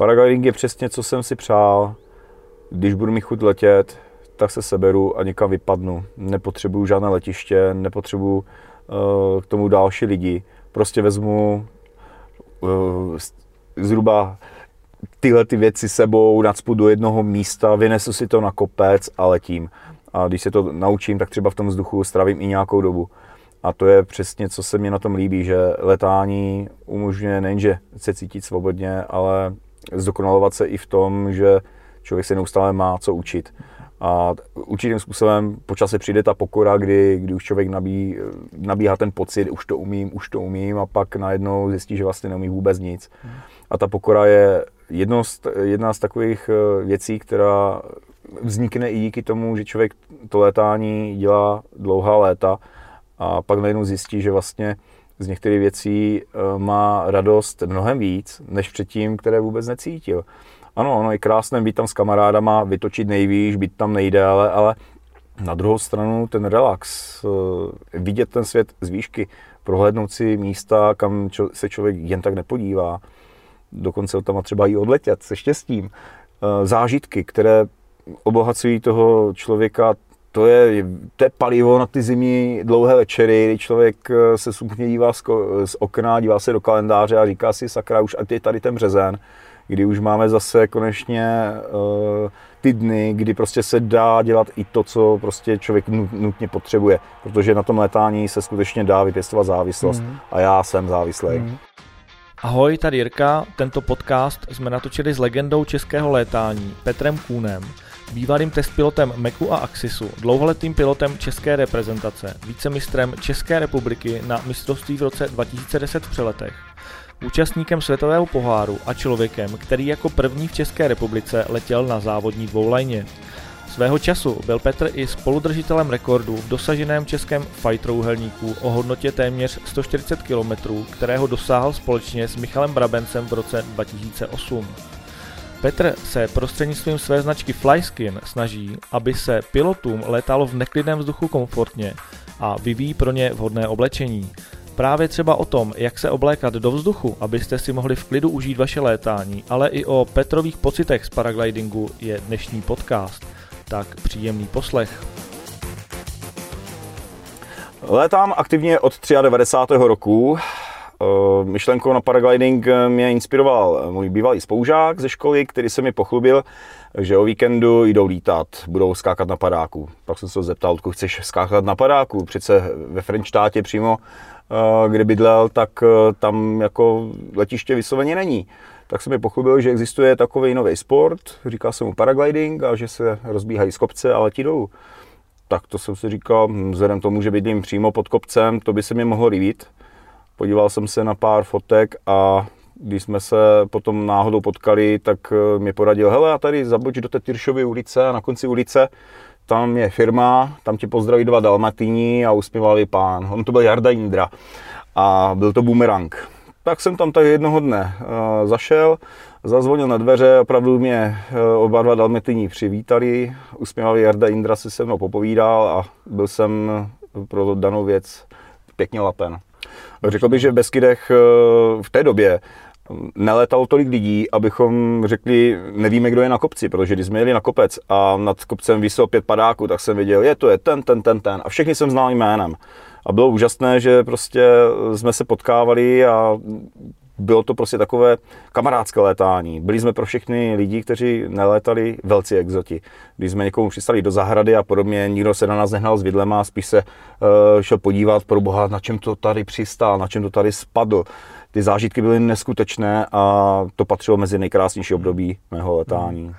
Paragliding je přesně, co jsem si přál. Když budu mi chuť letět, tak se seberu a někam vypadnu. Nepotřebuju žádné letiště, nepotřebuju uh, k tomu další lidi. Prostě vezmu uh, zhruba tyhle ty věci sebou, nacpu do jednoho místa, vynesu si to na kopec a letím. A když se to naučím, tak třeba v tom vzduchu stravím i nějakou dobu. A to je přesně, co se mi na tom líbí, že letání umožňuje nejenže se cítit svobodně, ale zdokonalovat se i v tom, že člověk se neustále má co učit. A určitým způsobem po čase přijde ta pokora, kdy, kdy už člověk nabí, nabíhá ten pocit, už to umím, už to umím a pak najednou zjistí, že vlastně neumí vůbec nic. A ta pokora je jedno z, jedna z takových eh, věcí, která vznikne i díky tomu, že člověk to létání dělá dlouhá léta a pak najednou zjistí, že vlastně z některých věcí eh, má radost mnohem víc, než předtím, které vůbec necítil. Ano, ono je krásné být tam s kamarádama, vytočit nejvýš, být tam nejdéle, ale na druhou stranu ten relax, eh, vidět ten svět z výšky, prohlédnout si místa, kam se člověk jen tak nepodívá, dokonce tam třeba i odletět se štěstím, eh, zážitky, které obohacují toho člověka to je, to je palivo na ty zimní dlouhé večery, kdy člověk eh, se smutně dívá z, z okna, dívá se do kalendáře a říká si, sakra, už je tady ten březen, kdy už máme zase konečně uh, ty dny, kdy prostě se dá dělat i to, co prostě člověk nutně potřebuje, protože na tom letání se skutečně dá vypěstovat závislost mm. a já jsem závislý. Mm. Ahoj, tady Jirka. Tento podcast jsme natočili s legendou českého létání Petrem Kůnem, bývalým testpilotem Meku a Axisu, dlouholetým pilotem české reprezentace, vícemistrem České republiky na mistrovství v roce 2010 v přeletech, účastníkem světového poháru a člověkem, který jako první v České republice letěl na závodní dvoulajně. Svého času byl Petr i spoludržitelem rekordu v dosaženém českém fight trouhelníku o hodnotě téměř 140 km, kterého dosáhl společně s Michalem Brabencem v roce 2008. Petr se prostřednictvím své značky Flyskin snaží, aby se pilotům létalo v neklidném vzduchu komfortně a vyvíjí pro ně vhodné oblečení. Právě třeba o tom, jak se oblékat do vzduchu, abyste si mohli v klidu užít vaše létání, ale i o Petrových pocitech z paraglidingu je dnešní podcast. Tak příjemný poslech. Létám aktivně od 93. roku. Eh, myšlenkou na paragliding mě inspiroval můj bývalý spoužák ze školy, který se mi pochlubil, že o víkendu jdou lítat, budou skákat na padáku. Pak jsem se ho zeptal, odkud chceš skákat na padáku. Přece ve Frenštátě přímo, eh, kde bydlel, tak eh, tam jako letiště vysloveně není. Tak se mi pochlubil, že existuje takový nový sport, říká se mu paragliding a že se rozbíhají z kopce a letí dolů. Tak to jsem si říkal, hm, vzhledem tomu, že bydlím přímo pod kopcem, to by se mi mohlo líbit Podíval jsem se na pár fotek a když jsme se potom náhodou potkali, tak eh, mi poradil, hele a tady zaboč do té Tyršovy ulice a na konci ulice tam je firma, tam ti pozdraví dva dalmatýni a usmívavý pán. On to byl Jarda Indra a byl to boomerang. Tak jsem tam tak jednoho dne uh, zašel, zazvonil na dveře, opravdu mě uh, oba dva dalmatýni přivítali, usmívavý Jarda Indra si se mnou popovídal a byl jsem pro danou věc pěkně lapen. Řekl bych, že v Beskydech eh, v té době nelétalo tolik lidí, abychom řekli, nevíme, kdo je na kopci, protože když jsme jeli na kopec a nad kopcem vysel pět padáků, tak jsem věděl, je to je ten, ten, ten, ten a všechny jsem znal jménem. A bylo úžasné, že prostě jsme se potkávali a bylo to prostě takové kamarádské létání. Byli jsme pro všechny lidi, kteří nelétali velcí exoti. Když jsme někomu přistali do zahrady a podobně, nikdo se na nás nehnal s vidlema, spíš se uh, šel podívat pro boha, na čem to tady přistál, na čem to tady spadl. Ty zážitky byly neskutečné a to patřilo mezi nejkrásnější období mého letání.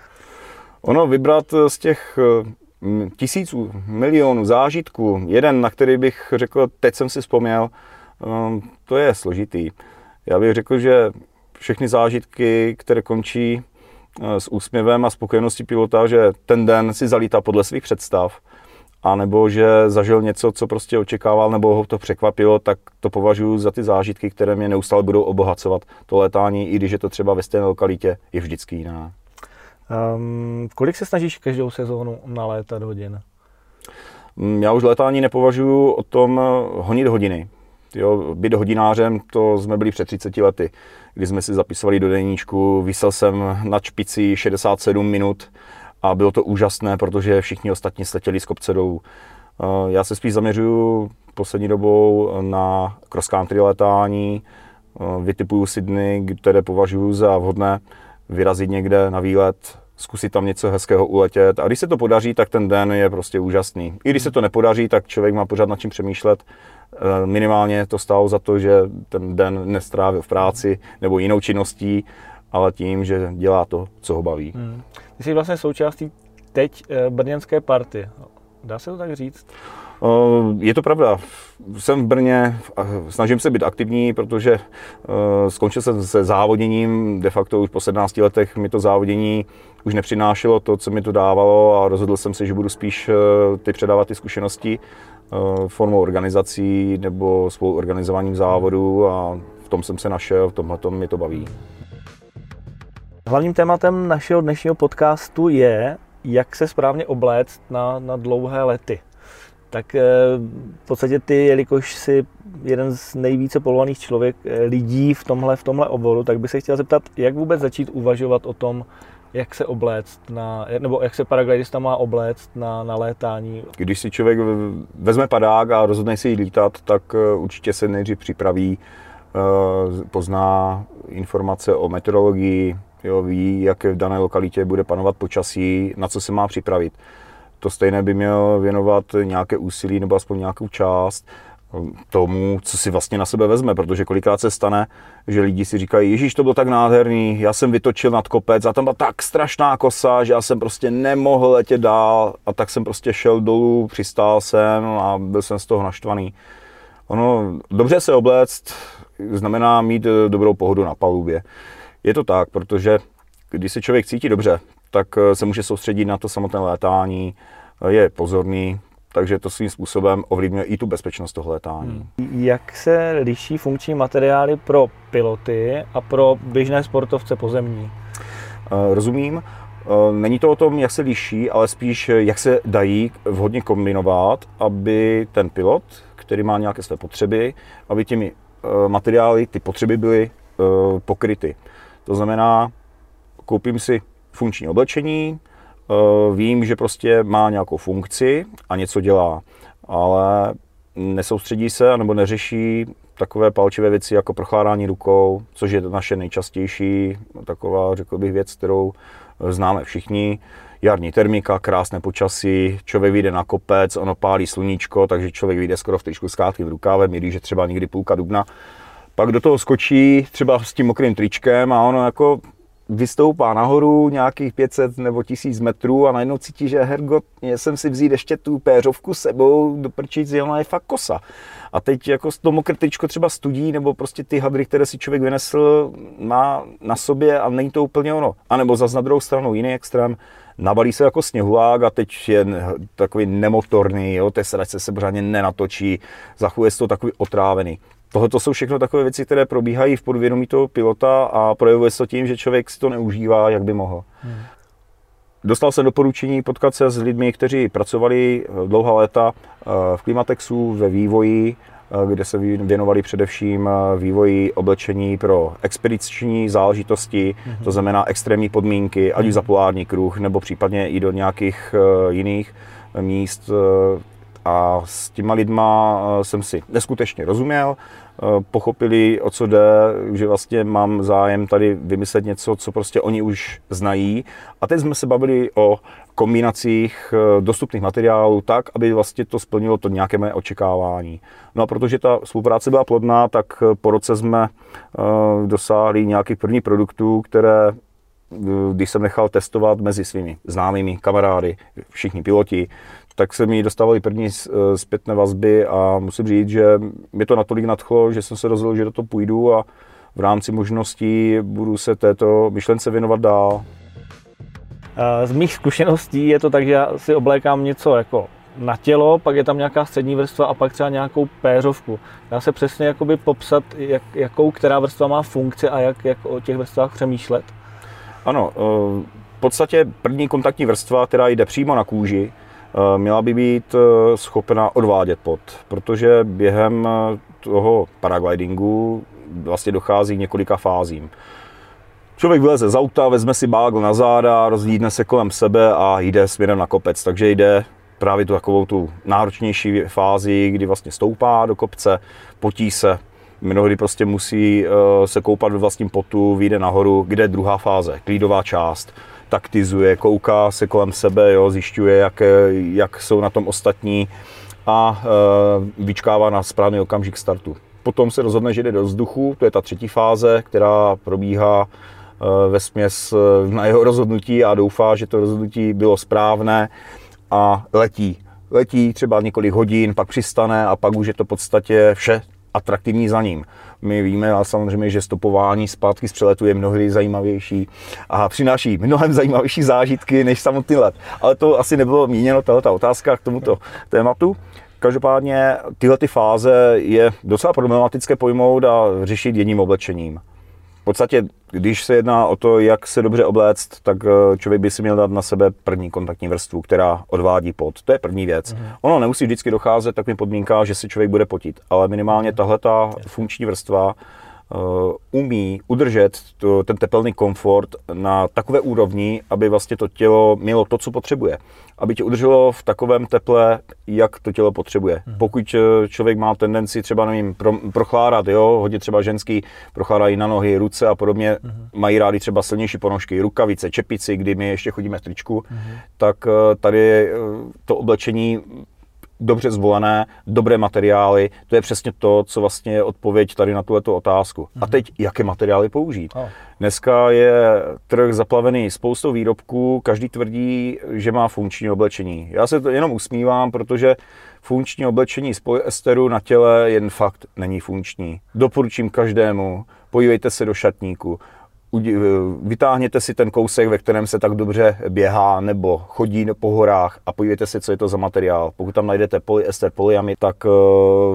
Ono vybrat z těch eh, tisíců, milionů zážitků, jeden, na který bych řekl, teď jsem si vzpomněl, eh, to je složitý. Já bych řekl, že všechny zážitky, které končí eh, s úsměvem a spokojeností pilota, že ten den si zalítá podle svých představ, a nebo že zažil něco, co prostě očekával, nebo ho to překvapilo, tak to považuji za ty zážitky, které mě neustále budou obohacovat. To létání, i když je to třeba ve stejné lokalitě, je vždycky jiná. Um, kolik se snažíš každou sezónu nalétat hodin? Mm, já už létání nepovažuji o tom honit hodiny Jo, být hodinářem, to jsme byli před 30 lety, kdy jsme si zapisovali do deníčku, vysel jsem na špici 67 minut a bylo to úžasné, protože všichni ostatní sletěli z kopce dolů. Eh, já se spíš zaměřuju poslední dobou na cross country letání, eh, vytipuju Sydney, které považuji za vhodné vyrazit někde na výlet, zkusit tam něco hezkého uletět. A když se to podaří, tak ten den je prostě úžasný. I když se to nepodaří, tak člověk má pořád nad čím přemýšlet. Eh, minimálně to stálo za to, že ten den nestrávil v práci nebo jinou činností, ale tím, že dělá to, co ho baví. Hmm. Ty jsi vlastně součástí teď brněnské party. Dá se to tak říct? Je to pravda. Jsem v Brně, snažím se být aktivní, protože skončil jsem se závoděním, de facto už po 17 letech mi to závodění už nepřinášelo to, co mi to dávalo a rozhodl jsem se, že budu spíš ty předávat ty zkušenosti formou organizací nebo svou organizováním závodu a v tom jsem se našel, v tomhle mi to baví. Hlavním tématem našeho dnešního podcastu je jak se správně obléct na, na dlouhé lety. Tak eh, v podstatě ty, jelikož jsi jeden z nejvíce polovaných člověk, eh, lidí v tomhle, v tomhle oboru, tak bych se chtěl zeptat, jak vůbec začít uvažovat o tom, jak se obléct na, nebo jak se paraglidista má obléct na, na létání. Když si člověk vezme padák a rozhodne si jít lítat, tak eh, určitě se nejdřív připraví, pozná informace o meteorologii, jo, ví, jak v dané lokalitě bude panovat počasí, na co se má připravit. To stejné by měl věnovat nějaké úsilí nebo aspoň nějakou část tomu, co si vlastně na sebe vezme, protože kolikrát se stane, že lidi si říkají, Ježíš, to bylo tak nádherný, já jsem vytočil nad kopec a tam byla tak strašná kosa, že já jsem prostě nemohl letět dál a tak jsem prostě šel dolů, přistál jsem a byl jsem z toho naštvaný. Ono, dobře se obléct znamená mít dobrou pohodu na palubě. Je to tak, protože když se člověk cítí dobře, tak eh, se může soustředit na to samotné létání, eh, je pozorný, takže to svým způsobem ovlivňuje i tu bezpečnost toho létání. Hmm. Jak se liší funkční materiály pro piloty a pro běžné sportovce pozemní? Eh, rozumím. Není to o tom, jak se liší, ale spíš, jak se dají vhodně kombinovat, aby ten pilot, který má nějaké své potřeby, aby těmi materiály, ty potřeby byly pokryty. To znamená, koupím si funkční oblečení, eh, vím, že prostě má nějakou funkci a něco dělá, ale nesoustředí se nebo neřeší takové palčivé věci jako prochládání rukou, což je naše nejčastější taková, řekl bych, věc, kterou známe všichni. Jarní termika, krásné počasí, člověk vyjde na kopec, ono pálí sluníčko, takže člověk vyjde skoro v tričku s v rukávem, i je třeba někdy půlka dubna pak do toho skočí třeba s tím mokrým tričkem a ono jako vystoupá nahoru nějakých 500 nebo 1000 metrů a najednou cítí, že hergot, jsem si vzít ještě tu péřovku sebou do prčíc, ona je fakt kosa. A teď jako to mokré tričko třeba studí, nebo prostě ty hadry, které si člověk vynesl, má na sobě a není to úplně ono. A nebo zase na druhou stranu jiný extrém, nabalí se jako sněhulák a teď je takový nemotorný, jo, té se pořádně nenatočí, zachuje se to takový otrávený. Tohle to jsou všechno takové věci, které probíhají v podvědomí toho pilota a projevuje se to tím, že člověk si to neužívá, jak by mohl. Hmm. Dostal jsem doporučení potkat se s lidmi, kteří pracovali eh, dlouhá léta eh, v Klimatexu ve vývoji, eh, kde se věnovali především vývoji oblečení pro expediční záležitosti, mm-hmm. to znamená extrémní podmínky, ať už za polární kruh, nebo případně i do nějakých jiných míst, a s těma lidma eh, jsem si neskutečně rozuměl, eh, pochopili, o co jde, že vlastně mám zájem tady vymyslet něco, co prostě oni už znají. A teď jsme se bavili o kombinacích eh, dostupných materiálů tak, aby vlastně to splnilo to nějaké mé očekávání. No a protože ta spolupráce byla plodná, tak po roce jsme dosáhli nějakých prvních produktů, které když jsem nechal testovat mezi svými známými kamarády, všichni piloti, tak se mi dostávali první eh, zpětné vazby a musím říct, že mě to natolik nadchlo, že jsem se rozhodl, že do toho půjdu a v rámci možností budu se této myšlence věnovat dál. Eh, z mých zkušeností je to tak, že já si oblékám něco jako na tělo, pak je tam nějaká střední vrstva a pak třeba nějakou péřovku. Dá se přesně jakoby popsat, jak, jakou která vrstva má funkci a jak, jak o těch vrstvách přemýšlet? Ano, eh, v podstatě první kontaktní vrstva, která jde přímo na kůži, měla by být eh, schopna odvádět pot, protože během eh, toho paraglidingu vlastně dochází k několika fázím. Člověk vyleze z auta, vezme si bágl na záda, rozhlídne se kolem sebe a jde směrem na kopec. Takže jde právě tu takovou tu náročnější fázi, kdy vlastně stoupá do kopce, potí se, mnohdy prostě musí se koupat ve vlastním potu, vyjde nahoru, kde je druhá fáze, klídová část, taktizuje, kouká se kolem sebe, jo, zjišťuje, jak, jak jsou na tom ostatní a uh, vyčkává na správný okamžik startu. Potom se rozhodne, že jde do vzduchu, to je ta třetí fáze, která probíhá ve směs na jeho rozhodnutí a doufá, že to rozhodnutí bylo správné a letí. Letí třeba několik hodin, pak přistane a pak už je to v podstatě vše atraktivní za ním. My víme ale samozřejmě, že stopování zpátky z přeletu je mnohdy zajímavější a přináší mnohem zajímavější zážitky než samotný let. Ale to asi nebylo míněno tato otázka k tomuto tématu. Každopádně tyhle ty fáze je docela problematické pojmout a řešit jedním oblečením. V podstatě, když se jedná o to, jak se dobře obléct, tak eh, člověk by si měl dát na sebe první kontaktní vrstvu, která odvádí pot. To je první věc. Mm. Ono nemusí vždycky docházet takovým podmínkám, že si člověk bude potit, ale minimálně tahle ta funkční vrstva umí udržet to, ten tepelný komfort na takové úrovni, aby vlastně to tělo mělo to, co potřebuje. Aby tě udrželo v takovém teple, jak to tělo potřebuje. Hmm. Pokud eh, člověk má tendenci třeba, nevím, pro, prochládat, jo, hodně třeba ženský prochládají na nohy, ruce a podobně, hmm. mají rádi třeba silnější ponožky, rukavice, čepici, kdy my ještě chodíme v tričku, hmm. tak eh, tady to oblečení dobře zvolené, dobré materiály, to je přesně to, co vlastně je odpověď tady na tuto otázku. A mhm. teď, jaké materiály použít? Dneska je trh zaplavený spoustou výrobků, každý tvrdí, že má funkční oblečení. Já se to jenom usmívám, protože funkční oblečení z polyesteru na těle jen fakt není funkční. Doporučím každému, podívejte se do šatníku, vytáhněte si ten kousek, ve kterém se tak dobře běhá nebo chodí po horách a podívejte si, co je to za materiál. Pokud tam najdete polyester, polyamid, tak eh,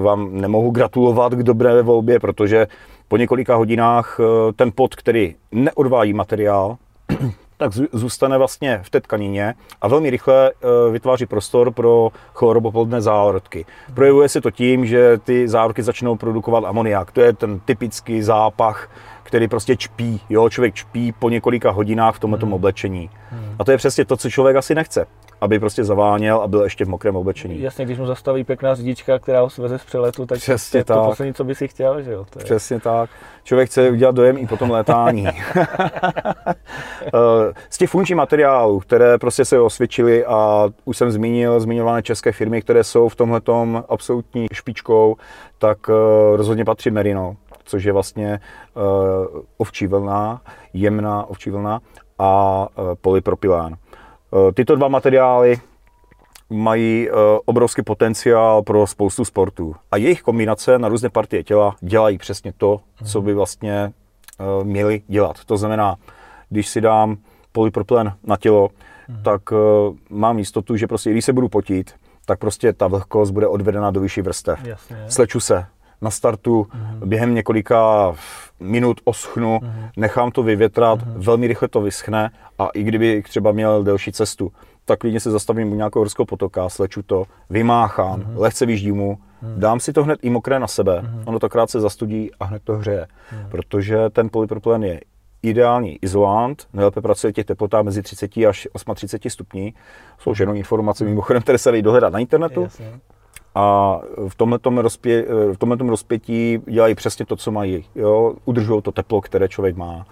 vám nemohu gratulovat k dobré volbě, protože po několika hodinách eh, ten pot, který neodvádí materiál, tak zůstane vlastně v té tkanině a velmi rychle eh, vytváří prostor pro chloropoplodné zárodky. Projevuje se to tím, že ty zárodky začnou produkovat amoniak. To je ten typický zápach který prostě čpí. Jo, člověk čpí po několika hodinách v tomto hmm. oblečení. Hmm. A to je přesně to, co člověk asi nechce. Aby prostě zaváněl a byl ještě v mokrém oblečení. Jasně, když mu zastaví pěkná řidička, která ho sveze z přeletu, tak Přesně to je to poslední, co by si chtěl, že jo? To je... Přesně tak. Člověk chce udělat dojem i po tom létání. Eh, z těch funkčních materiálů, které prostě se osvědčily a už jsem zmínil zmiňované české firmy, které jsou v tomhle absolutní špičkou, tak eh, rozhodně patří Merino což je vlastně uh, ovčí vlna, jemná ovčí vlna a uh, polypropylén. Uh, tyto dva materiály mají uh, obrovský potenciál pro spoustu sportů. A jejich kombinace na různé partie těla dělají přesně to, co by vlastně uh, měli dělat. To znamená, když si dám polypropylen na tělo, hmm. tak uh, mám jistotu, že prostě, když se budu potit, tak prostě ta vlhkost bude odvedena do vyšší vrstev. Jasně. Sleču se, na startu, mm-hmm. během několika minut oschnu, mm-hmm. nechám to vyvětrat, mm-hmm. velmi rychle to vyschne a i kdyby třeba měl delší cestu, tak klidně se zastavím u nějakého horského potoka, sleču to, vymáchám, mm-hmm. lehce vyždím mu, mm-hmm. dám si to hned i mokré na sebe, mm-hmm. ono to krátce zastudí a hned to hřeje, mm-hmm. protože ten polypropylen je ideální izolant, nejlépe pracuje těch teplotách mezi 30 až 38 stupní. Jsou jenom informace mimochodem, které se dají dohledat na internetu. Jasně a v tomhle rozpě, v tomhletom rozpětí dělají přesně to, co mají. Jo? Udržují to teplo, které člověk má.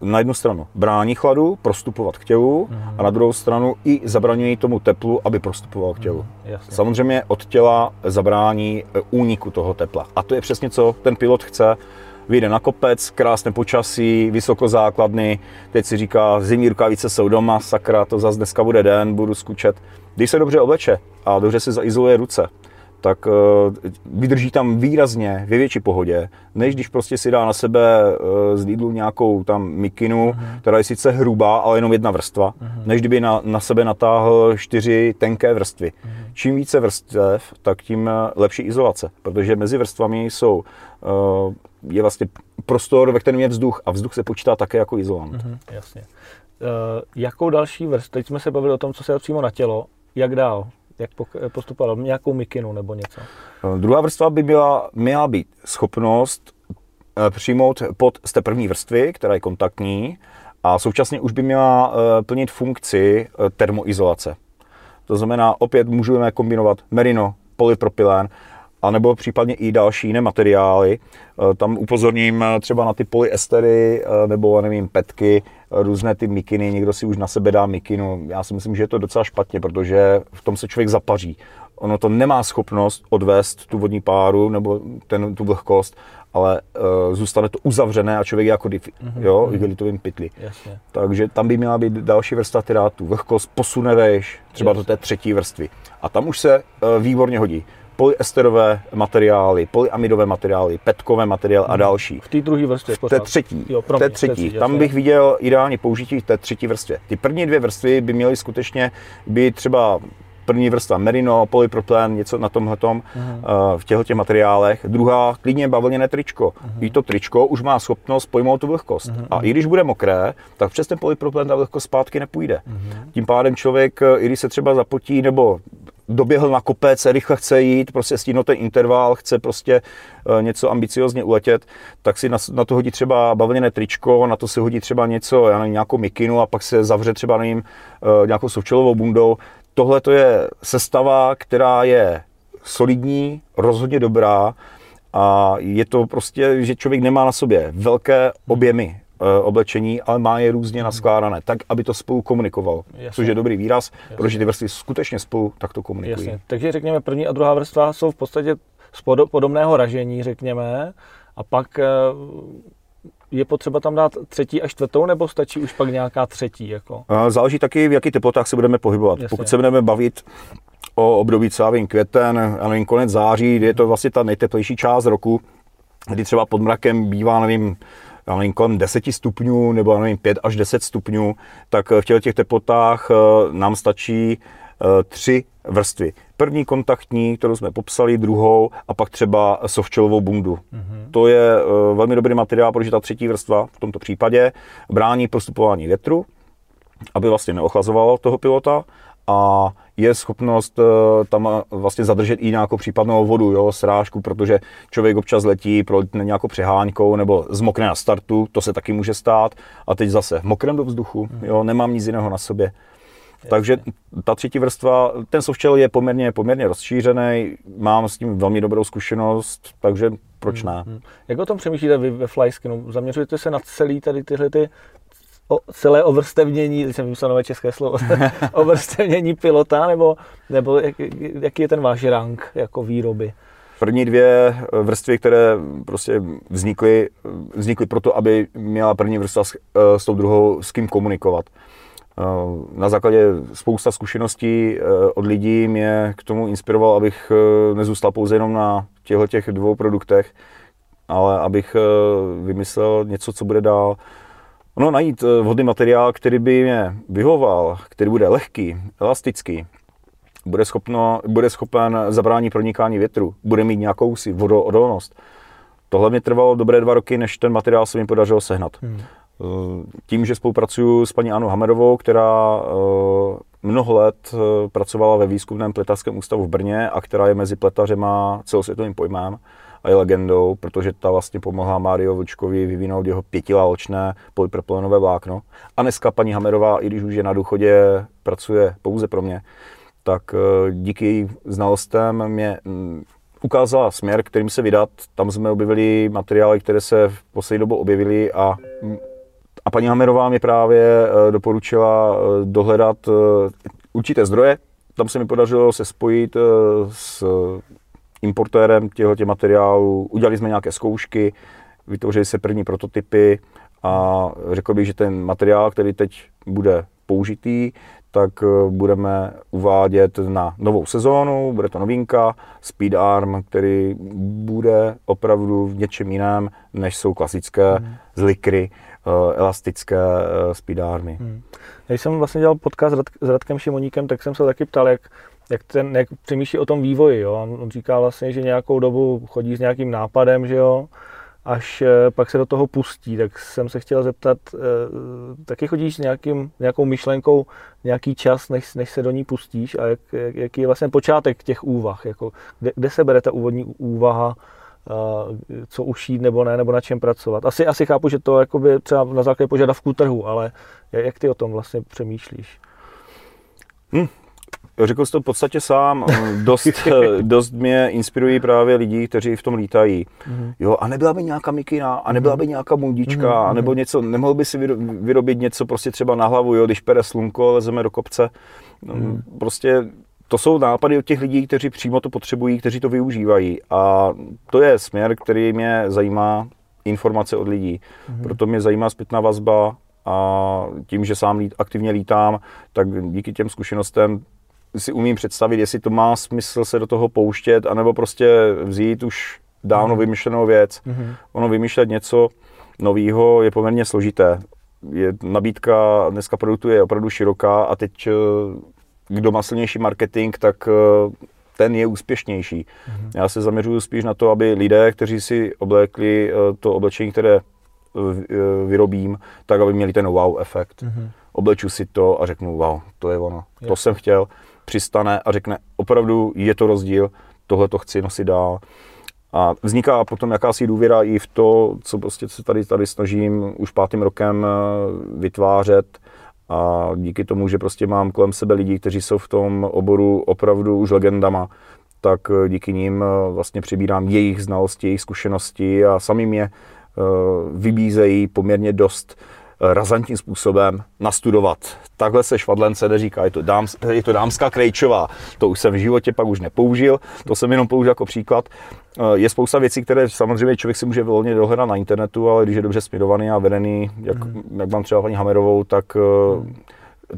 Na jednu stranu brání chladu, prostupovat k tělu, mm-hmm. a na druhou stranu i zabraňují tomu teplu, aby prostupoval k tělu. Mm, Samozřejmě od těla zabrání e, úniku toho tepla. A to je přesně, co ten pilot chce. Vyjde na kopec, krásné počasí, vysokozákladny, teď si říká, zimní rukavice jsou doma, sakra, to zase dneska bude den, budu skučet když se dobře obleče a dobře si zaizoluje ruce, tak uh, vydrží tam výrazně ve větší pohodě, než když prostě si dá na sebe uh, z Lidlu nějakou tam mikinu, uh-huh. která je sice hrubá, ale jenom jedna vrstva, uh-huh. než kdyby na, na sebe natáhl čtyři tenké vrstvy. Uh-huh. Čím více vrstev, tak tím lepší izolace, protože mezi vrstvami jsou je vlastně prostor, ve kterém je vzduch a vzduch se počítá také jako izolant. Uh-huh, jasně. Uh, jakou další vrstvu, teď jsme se bavili o tom, co se dá přímo na tělo, jak dál? jak postupoval? Nějakou mikinu nebo něco? Druhá vrstva by byla, měla být schopnost přijmout pod z té první vrstvy, která je kontaktní, a současně už by měla plnit funkci termoizolace. To znamená, opět můžeme kombinovat merino, polypropylen, anebo případně i další jiné materiály. Eh, tam upozorním eh, třeba na ty polyestery eh, nebo nevím, petky, různé ty mikiny, někdo si už na sebe dá mikinu. Já si myslím, že je to docela špatně, protože v tom se člověk zapaří. Ono to nemá schopnost odvést tu vodní páru nebo ten, tu vlhkost, ale uh, zůstane to uzavřené a člověk je jako difi, mm-hmm. jo, mhm. igelitovým pytli. Jasně. Takže tam by měla být další vrstva, která tu vlhkost posune vejš, třeba Jasně. do té třetí vrstvy. A tam už se uh, výborně hodí polyesterové materiály, polyamidové materiály, petkové materiály a hmm. další. V té druhé vrstvě. V té třetí. Jo, pro té třetí. třetí Tam bych viděl ideální použití v té třetí vrstvě. Ty první dvě vrstvy by měly skutečně být třeba první vrstva merino, polypropylen, něco na tomhle uh-huh. v těchto těch materiálech. Druhá, klidně bavlněné tričko. Uh-huh. I to tričko už má schopnost pojmout tu vlhkost. Uh-huh. A i když bude mokré, tak přes ten polypropylen ta vlhkost zpátky nepůjde. Uh-huh. Tím pádem člověk, eh, i když se třeba zapotí nebo doběhl na kopec, rychle chce jít, prostě stíhnout ten interval, chce prostě eh, něco ambiciozně uletět, tak si na, na to hodí třeba bavlněné tričko, na to se hodí třeba něco, já nevím, nějakou mikinu a pak se zavře třeba nevím, nějakou sovčelovou bundou. Tohle to je sestava, která je solidní, rozhodně dobrá a je to prostě, že člověk nemá na sobě velké objemy oblečení, ale má je různě naskládané, tak, aby to spolu komunikovalo. Jasně. Což je dobrý výraz, Jasně. protože ty vrstvy skutečně spolu takto komunikují. Jasně. Takže řekněme, první a druhá vrstva jsou v podstatě z podobného ražení, řekněme, a pak e, je potřeba tam dát třetí a čtvrtou, nebo stačí už pak nějaká třetí? Jako? Záleží taky, v jakých teplotách se budeme pohybovat. Jasně. Pokud se budeme bavit o období třeba vím, květen, já nevím, konec září, kdy je to vlastně ta nejteplejší část roku, kdy třeba pod mrakem bývá, nevím, já nevím, kolem 10 stupňů nebo já nevím, 5 až 10 stupňů, tak v těch, těch teplotách eh, nám stačí eh, tři vrstvy. První kontaktní, kterou jsme popsali, druhou a pak třeba softšelovou bundu. Mm-hmm. To je velmi dobrý materiál, protože ta třetí vrstva v tomto případě brání prostupování větru, aby vlastně neochlazovalo toho pilota a je schopnost uh, tam vlastně zadržet i nějakou případnou vodu, jo, srážku, protože člověk občas letí, prolítne nějakou přeháňkou nebo zmokne na startu, to se taky může stát a teď zase mokrem do vzduchu, mm. jo, nemám nic jiného na sobě. Takže ta třetí vrstva, ten softshell je poměrně, poměrně rozšířený, mám s tím velmi dobrou zkušenost, takže proč ne? Hmm, hmm. Jak o tom přemýšlíte vy ve Flyskinu? Zaměřujete se na celý tady tyhle ty o celé ovrstevnění, teď jsem vymyslel nové české slovo, ovrstevnění pilota, nebo, nebo jak, jaký je ten váš rank jako výroby? První dvě vrstvy, které prostě vznikly, vznikly proto, aby měla první vrstva s, s tou druhou s kým komunikovat. Eh, na základě spousta zkušeností eh, od lidí mě k tomu inspiroval, abych eh, nezůstal pouze jenom na těchto těch dvou produktech, ale abych vymyslel něco, co bude dál. No, najít vhodný materiál, který by mě vyhoval, který bude lehký, elastický, bude, schopno, bude schopen zabránit pronikání větru, bude mít nějakou si vodoodolnost. Tohle mě trvalo dobré dva roky, než ten materiál se mi podařilo sehnat. Hmm. Tím, že spolupracuju s paní Anou Hamerovou, která eh, mnoho let eh, pracovala ve výzkumném pletařském ústavu v Brně a která je mezi pletařema celosvětovým pojmem a je legendou, protože ta vlastně pomohla Mário Vlčkovi vyvinout jeho pětilálečné polypropylenové vlákno. A dneska paní Hamerová, i když už je na důchodě, pracuje pouze pro mě, tak eh, díky znalostem mě mm, ukázala směr, kterým se vydat. Tam jsme objevili materiály, které se v poslední době objevily a mm, a paní Hamerová mě právě eh, doporučila eh, dohledat určité zdroje. Tam se mi podařilo se spojit s importérem těchto materiálů. Udělali jsme nějaké zkoušky, vytvořili se první prototypy a řekl bych, že ten materiál, který teď bude použitý, tak budeme uvádět na novou sezónu, bude to novinka, Speed Arm, který bude opravdu v něčem jiném, než jsou klasické hmm. z likry. Eh, elastické eh, speedármy. Hmm. Když jsem vlastně dělal podcast s Radkem Šimoníkem, tak jsem se taky ptal, jak, jak, ten, jak přemýšlí o tom vývoji. Jo? On, říká vlastně, že nějakou dobu chodí s nějakým nápadem, že jo, až eh, pak se do toho pustí. Tak jsem se chtěl zeptat, eh, taky chodíš s nějakým, nějakou myšlenkou nějaký čas, než, než se do ní pustíš a jak, jak, jaký je vlastně počátek těch úvah? Jako, kde, kde se bere ta úvodní úvaha, co ušít nebo ne, nebo na čem pracovat. Asi, asi chápu, že to je třeba na základě požadavků trhu, ale jak ty o tom vlastně přemýšlíš? Hmm, Řekl jsi to v podstatě sám. Dost, dost mě inspirují právě lidi, kteří v tom lítají. Mm-hmm. Jo, a nebyla by nějaká mikina, a nebyla by nějaká mundička, mm-hmm. nebo něco, nemohl by si vyrobit něco prostě třeba na hlavu, jo, když pere slunko, lezeme do kopce. Mm-hmm. Prostě to jsou nápady od těch lidí, kteří přímo to potřebují, kteří to využívají. A to je směr, který mě zajímá, informace od lidí. Mm-hmm. Proto mě zajímá zpětná vazba a tím, že sám aktivně lítám, tak díky těm zkušenostem si umím představit, jestli to má smysl se do toho pouštět, anebo prostě vzít už dávno mm. vymyšlenou věc. Mm-hmm. Ono vymýšlet něco nového je poměrně složité. Je, nabídka dneska produktu je opravdu široká a teď eh, kdo má silnější marketing, tak eh, ten je úspěšnější. Mm-hmm. Já se zaměřuju spíš na to, aby lidé, kteří si oblékli eh, to oblečení, které vyrobím, tak aby měli ten wow efekt. Mm-hmm. Obleču si to a řeknu, wow, to je ono, je. to jsem chtěl přistane a řekne, opravdu je to rozdíl, tohle to chci nosit dál. A vzniká potom jakási důvěra i v to, co prostě se tady, tady snažím už pátým rokem eh, vytvářet. A díky tomu, že prostě mám kolem sebe lidi, kteří jsou v tom oboru opravdu už legendama, tak eh, díky nim eh, vlastně přibírám jejich znalosti, jejich zkušenosti a sami mě vybízejí poměrně dost razantním způsobem nastudovat. Takhle se švadlence neříká, je to, dám, je to dámská krejčová. To už jsem v životě pak už nepoužil, to jsem jenom použil jako příklad. Eh, je spousta věcí, které samozřejmě člověk si může volně dohledat na internetu, ale když je dobře směrovaný a vedený, jak, mm. jak mám třeba paní Hamerovou, tak mm.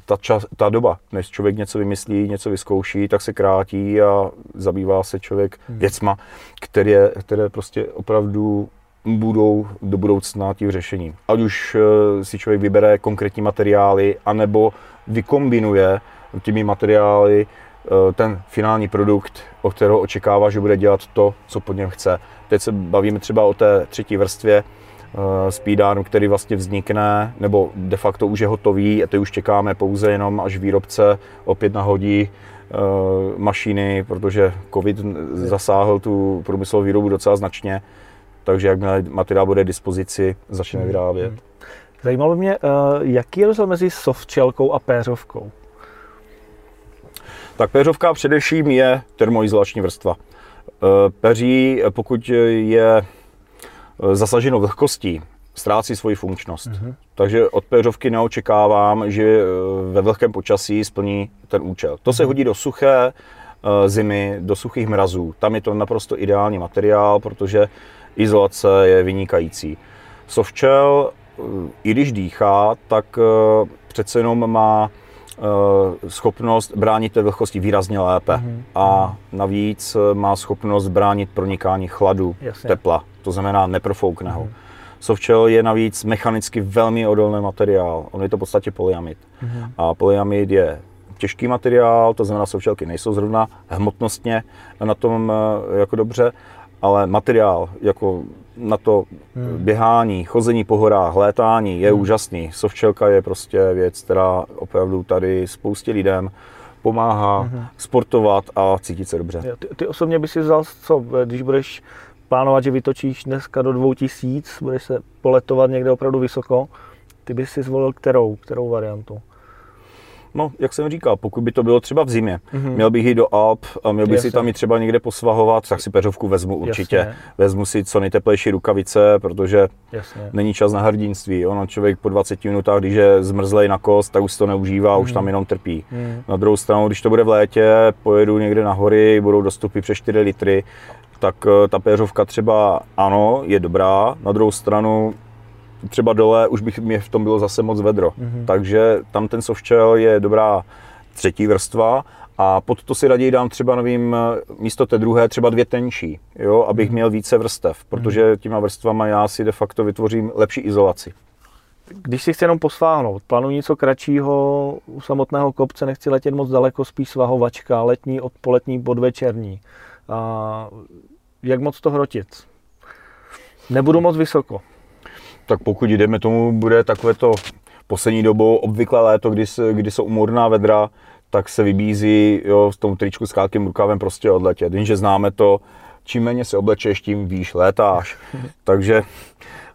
ta, čas, ta doba, než člověk něco vymyslí, něco vyzkouší, tak se krátí a zabývá se člověk mm. věcma, které, které prostě opravdu budou do budoucna tím řešením. Ať už eh, si člověk vybere konkrétní materiály, anebo vykombinuje těmi materiály eh, ten finální produkt, o kterého očekává, že bude dělat to, co po něm chce. Teď se bavíme třeba o té třetí vrstvě eh, speedárnu, který vlastně vznikne, nebo de facto už je hotový a teď už čekáme pouze jenom, až výrobce opět nahodí mašiny, protože covid zasáhl tu průmyslovou výrobu docela značně takže jakmile materiál bude k dispozici, začneme hmm. vyrábět. Hmm. Zajímalo mě, eh, jaký je rozdíl mezi softčelkou a péřovkou? Tak péřovka především je termoizolační vrstva. Eh, peří, pokud je eh, zasaženo vlhkostí, ztrácí svoji funkčnost. Mm-hmm. Takže od péřovky neočekávám, že ve vlhkém počasí splní ten účel. To se mhm. hodí do suché zimy, do suchých mrazů. Tam je to naprosto ideální materiál, protože izolace je vynikající. Softshell, eh, i když dýchá, tak eh, přece jenom má eh, schopnost bránit té vlhkosti výrazně lépe. Mm-hmm. A navíc má schopnost bránit pronikání chladu, Jasně. tepla. To znamená, neprofoukne ho. Mm-hmm. Softshell je navíc mechanicky velmi odolný materiál. On je to v podstatě polyamid. Mm-hmm. A polyamid je těžký materiál, to znamená, softshellky nejsou zrovna hmotnostně na tom jako dobře ale materiál jako na to hmm. běhání, chození po horách, létání je hmm. úžasný. Softšelka je prostě věc, která opravdu tady spoustě lidem pomáhá hmm. sportovat a cítit se dobře. Ty, ty osobně by si vzal co, když budeš plánovat, že vytočíš dneska do 2000, budeš se poletovat někde opravdu vysoko, ty bys si zvolil kterou, kterou variantu? No, jak jsem říkal, pokud by to bylo třeba v zimě, mm-hmm. měl bych jít do Alp a měl bych Jasně. si tam i třeba někde posvahovat, tak si peřovku vezmu určitě. Jasně. Vezmu si co nejteplejší rukavice, protože Jasně. není čas na hrdinství. Ono člověk po 20 minutách, když je zmrzlej na kost, tak už to neužívá, mm-hmm. už tam mhm. jenom trpí. Mm-hmm. Na druhou stranu, když to bude v létě, pojedu někde na hory, budou dostupy přes 4 litry, tak eh, ta péřovka třeba ano, je dobrá. Na druhou stranu třeba dole už bych mě v tom bylo zase moc vedro. Mm-hmm. Takže tam ten softshell je dobrá třetí vrstva a pod to si raději dám třeba novým místo té druhé třeba dvě tenčí, jo, abych mm-hmm. měl více vrstev, protože mhm. těma vrstvama já si de facto vytvořím lepší izolaci. Když si chci jenom posváhnout, plánuji něco kratšího u samotného kopce, nechci letět moc daleko, spíš svahovačka, letní, odpoletní, podvečerní. A jak moc to hrotit? Nebudu moc vysoko. Tak pokud jdeme tomu, bude takové to poslední dobou obvykle léto, kdy, kdy jsou umorná vedra, tak se vybízí jo, v tom tričku s krátkým rukávem prostě odletět. Jenže známe to, čím méně se oblečeš, tím výš létáš. Takže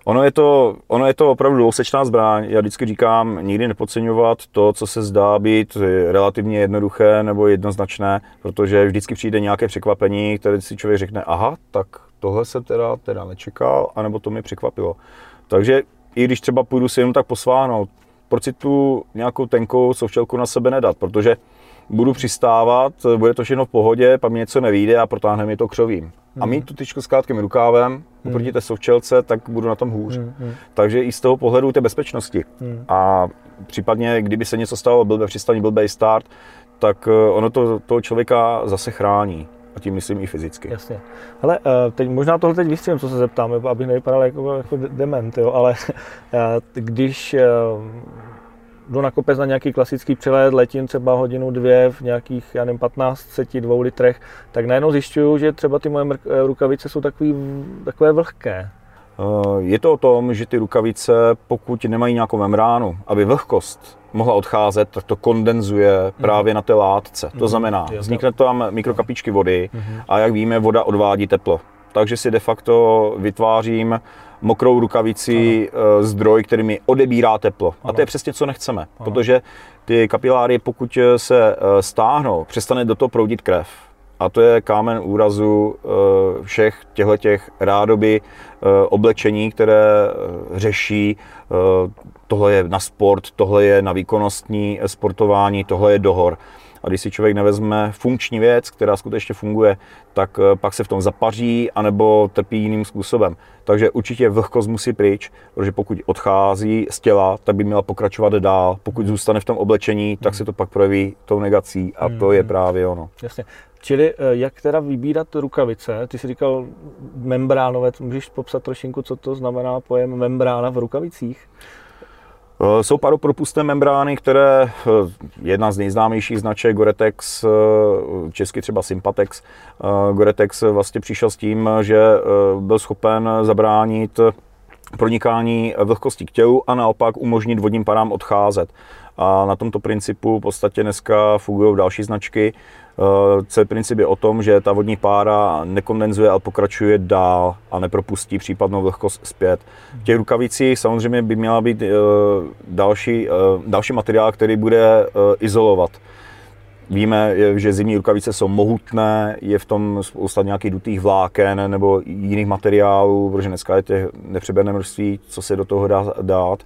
ono je, to, ono je to opravdu dvousečná zbraň. Já vždycky říkám, nikdy nepodceňovat to, co se zdá být relativně jednoduché nebo jednoznačné, protože vždycky přijde nějaké překvapení, které si člověk řekne, aha, tak tohle se teda, teda nečekal, anebo to mi překvapilo. Takže i když třeba půjdu si jenom tak posváhnout, proč si tu nějakou tenkou souvčelku na sebe nedat, protože budu přistávat, bude to všechno v pohodě, pak mi něco nevíde a protáhne mi to křovím. A mít tu tyčku s krátkým rukávem hmm. oproti té souvčelce, tak budu na tom hůř. Hmm. Takže i z toho pohledu té bezpečnosti. Hmm. A případně, kdyby se něco stalo, byl ve přistaní, blbý start, tak eh, ono to toho člověka zase chrání. A tím myslím i fyzicky. Jasně. Hele, eh, teď možná tohle teď vystřím, co se zeptám, abych nevypadal jako, jako dement, jo, ale eh, když jdu na kopec na nějaký klasický přelet, letím třeba hodinu, dvě v nějakých, já nevím, 15, 2 litrech, tak najednou zjišťuju, že třeba ty moje rukavice jsou takový, takové vlhké. Eh, je to o tom, že ty rukavice, pokud nemají nějakou membránu, aby vlhkost mohla odcházet, tak to kondenzuje mm. právě na té látce. To mhm. znamená, vznikne tam mikrokapičky vody mm. a jak víme, voda odvádí teplo. Takže si de facto vytvářím mokrou rukavici ano. zdroj, který mi odebírá teplo. Ano. A to je přesně, co nechceme, ano. protože ty kapiláry, pokud se eh, stáhnou, přestane do toho proudit krev. A to je kámen úrazu eh, všech těchto těch rádoby eh, oblečení, které řeší tohle je na sport, tohle je na výkonnostní sportování, tohle je dohor. A když si člověk nevezme funkční věc, která skutečně funguje, tak eh, pak se v tom zapaří anebo trpí jiným způsobem. Takže určitě vlhkost musí pryč, protože pokud odchází z těla, tak by měla pokračovat dál. Pokud zůstane v tom oblečení, tak hmm. se to pak projeví tou negací a to je hmm. právě ono. Jasně. Čili eh, jak teda vybírat rukavice? Ty jsi říkal membránovec, můžeš popsat trošinku, co to znamená pojem membrána v rukavicích? Eh, jsou paropropustné membrány, které eh, jedna z nejznámějších značek Goretex, eh, česky třeba Sympatex, Goretex vlastně přišel s tím, že byl schopen zabránit pronikání vlhkosti k tělu a naopak umožnit vodním parám odcházet. A na tomto principu v podstatě dneska fungují další značky. Eh, celý princip je o tom, že ta vodní pára nekondenzuje, ale pokračuje dál a nepropustí případnou vlhkost zpět. V těch rukavicích samozřejmě by měla být eh, další, eh, další materiál, který bude izolovat. Víme, že zimní rukavice jsou mohutné, je v tom spousta nějakých dutých vláken nebo jiných materiálů, protože dneska je těch nepřeberné množství, co se do toho dá dát.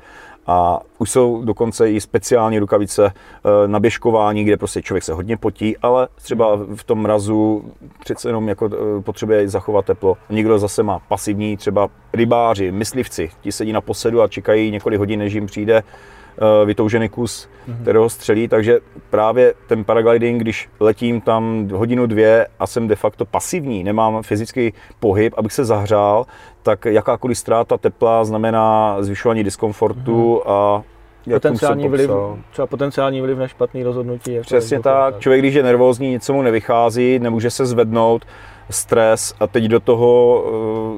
A už jsou dokonce i speciální rukavice eh, na běžkování, kde prostě člověk se hodně potí, ale třeba v tom mrazu přece jenom jako eh, potřebuje zachovat teplo. Někdo zase má pasivní, třeba rybáři, myslivci, ti sedí na posedu a čekají několik hodin, než jim přijde vytoužený kus, mm-hmm. kterého střelí, takže právě ten paragliding, když letím tam hodinu, dvě a jsem de facto pasivní, nemám fyzický pohyb, abych se zahřál, tak jakákoliv ztráta tepla znamená zvyšování diskomfortu mm-hmm. a potenciální vliv, třeba potenciální vliv na špatný rozhodnutí. Jako Přesně tak. Člověk, když je nervózní, něco mu nevychází, nemůže se zvednout, stres a teď do toho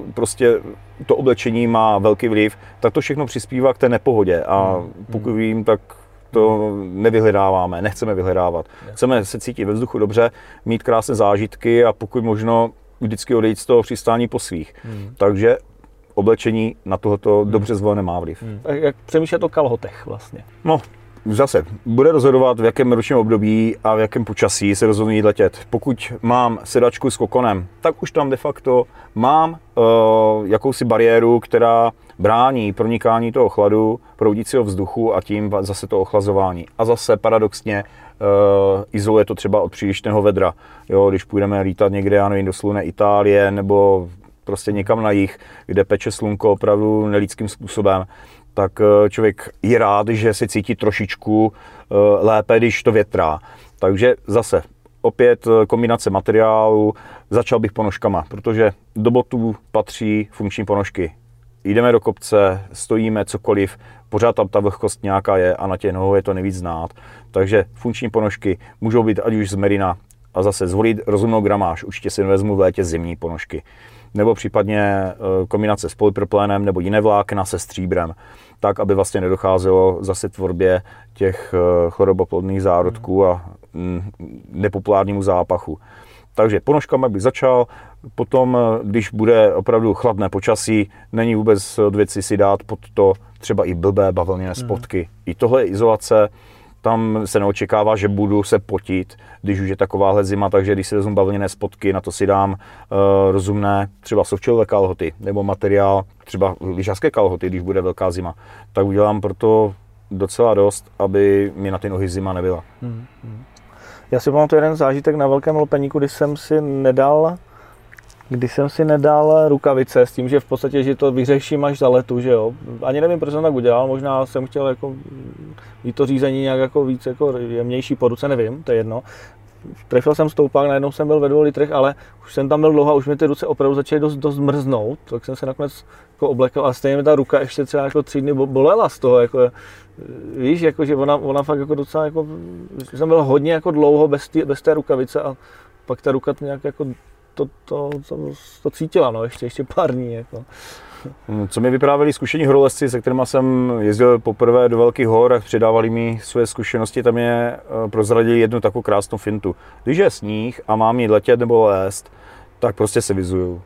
eh, prostě to oblečení má velký vliv, tak to všechno přispívá k té nepohodě a hmm. pokud vím, tak to nevyhledáváme, nechceme vyhledávat. Chceme se cítit ve vzduchu dobře, mít krásné zážitky a pokud možno vždycky odejít z toho přistání po svých. Hmm. Takže oblečení na tohoto hmm. dobře zvolené má vliv. Hmm. Jak přemýšlet o kalhotech vlastně? No, zase bude rozhodovat, v jakém ročním období a v jakém počasí se rozhodnu jít letět. Pokud mám sedačku s kokonem, tak už tam de facto mám uh, jakousi bariéru, která brání pronikání toho chladu, proudícího vzduchu a tím zase to ochlazování. A zase paradoxně uh, izoluje to třeba od přílišného vedra. Jo, když půjdeme lítat někde, já nevím, do sluné Itálie nebo prostě někam na jich, kde peče slunko opravdu nelidským způsobem, tak eh, člověk je rád, že se cítí trošičku eh, lépe, když to větrá. Takže zase opět eh, kombinace materiálu, začal bych ponožkama, protože do botů patří funkční ponožky. Jdeme do kopce, stojíme, cokoliv, pořád tam ta vlhkost nějaká je a na těch nohou je to nejvíc znát. Takže funkční ponožky můžou být ať už z merina a zase zvolit rozumnou gramáž. Určitě si vezmu v létě zimní ponožky. Nebo případně eh, kombinace s polypropylénem nebo jiné vlákna se stříbrem, tak, aby vlastně nedocházelo zase tvorbě těch eh, choroboplodných zárodků a mm, nepopulárnímu zápachu. Takže ponožkama bych začal, potom, eh, když bude opravdu chladné počasí, není vůbec od věci si dát pod to třeba i blbé bavlněné spotky. Mm. I tohle je izolace, tam se neočekává, že budu se potit, když už je takováhle zima, takže když si vezmu bavlněné spotky, na to si dám uh, rozumné třeba softshellové kalhoty nebo materiál, třeba lyžařské kalhoty, když bude velká zima, tak udělám proto docela dost, aby mi na ty nohy zima nebyla. Hmm, hmm. Já si pamatuju jeden zážitek na velkém lopeníku, kdy jsem si nedal kdy jsem si nedal rukavice s tím, že v podstatě, že to vyřeším až za letu, že jo. Ani nevím, proč jsem tak udělal, možná jsem chtěl jako mít to řízení nějak jako víc jako jemnější po ruce, nevím, to je jedno. Trefil jsem stoupák, najednou jsem byl ve dvou litrech, ale už jsem tam byl dlouho a už mi ty ruce opravdu začaly dost, dost mrznout, tak jsem se nakonec jako oblekl a stejně mi ta ruka ještě třeba jako tři dny bolela z toho, jako, víš, jako, že ona, ona fakt jako docela, jako, jsem byl hodně jako dlouho bez, tý, bez té rukavice a pak ta ruka nějak jako to, to, to, to cítila, no, ještě, ještě pár dní. Jako. Hmm, co mi vyprávěli zkušení horolezci, se kterými jsem jezdil poprvé do velkých hor a předávali mi své zkušenosti, tam je eh, prozradili jednu takovou krásnou fintu. Když je sníh a mám jít letět nebo lézt, tak prostě se vizuju.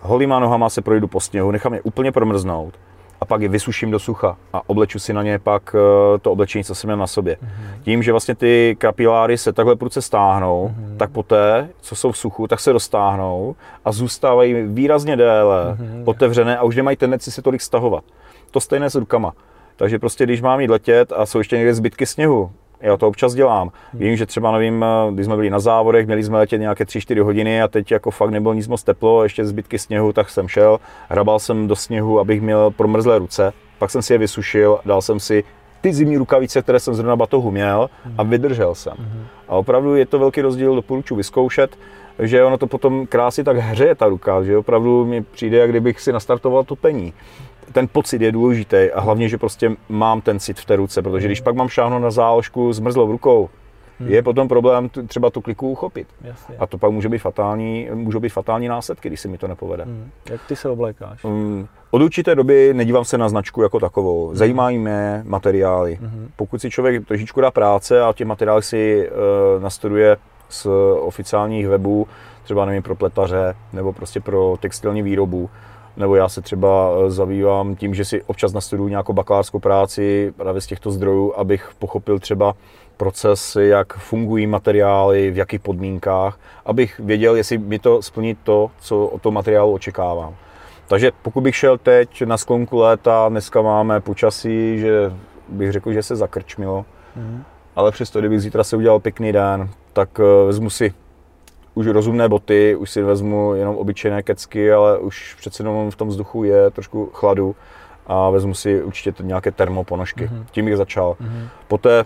Holýma nohama se projdu po sněhu, nechám je úplně promrznout a pak je vysuším do sucha a obleču si na ně pak eh, to oblečení, co jsem měl na sobě. Mm-hmm. Tím, že vlastně ty kapiláry se takhle prudce stáhnou, mm-hmm. tak poté, co jsou v suchu, tak se roztáhnou a zůstávají výrazně déle mm-hmm. otevřené a už nemají tendenci se tolik stahovat. To stejné s rukama. Takže prostě, když mám jít letět a jsou ještě někde zbytky sněhu, já to občas dělám. Hmm. Vím, že třeba, nevím, když jsme byli na závodech, měli jsme letět nějaké 3-4 hodiny a teď jako fakt nebylo nic moc teplo, ještě zbytky sněhu, tak jsem šel, hrabal jsem do sněhu, abych měl promrzlé ruce, pak jsem si je vysušil, dal jsem si ty zimní rukavice, které jsem zrovna batohu měl a hmm. vydržel jsem. Hmm. A opravdu je to velký rozdíl, doporučuji vyzkoušet, že ono to potom krásně tak hřeje ta ruka, že opravdu mi přijde, jak kdybych si nastartoval topení ten pocit je důležitý a hlavně, že prostě mám ten cit v té ruce, protože když pak mám šáhnout na záložku s mrzlou rukou, hmm. je potom problém třeba tu kliku uchopit. Jasně. A to pak může být fatální, můžou být fatální následky, když si mi to nepovede. Hmm. Jak ty se oblékáš? Um, od určité doby nedívám se na značku jako takovou. Hmm. Zajímají mě materiály. Hmm. Pokud si člověk trošičku dá práce a těch materiály si uh, nastuduje z oficiálních webů, třeba nevím, pro pletaře nebo prostě pro textilní výrobu, nebo já se třeba eh, zabývám tím, že si občas nastuduju nějakou bakalářskou práci právě z těchto zdrojů, abych pochopil třeba proces, jak fungují materiály, v jakých podmínkách, abych věděl, jestli mi to splní to, co od toho materiálu očekávám. Takže pokud bych šel teď na sklonku léta, dneska máme počasí, že bych řekl, že se zakrčmilo, mm. ale přesto, kdybych zítra se udělal pěkný den, tak eh, vezmu si už rozumné boty, už si vezmu jenom obyčejné kecky, ale už přece jenom v tom vzduchu je trošku chladu a vezmu si určitě nějaké termoponožky. Mm-hmm. Tím bych začal. Mm-hmm. Poté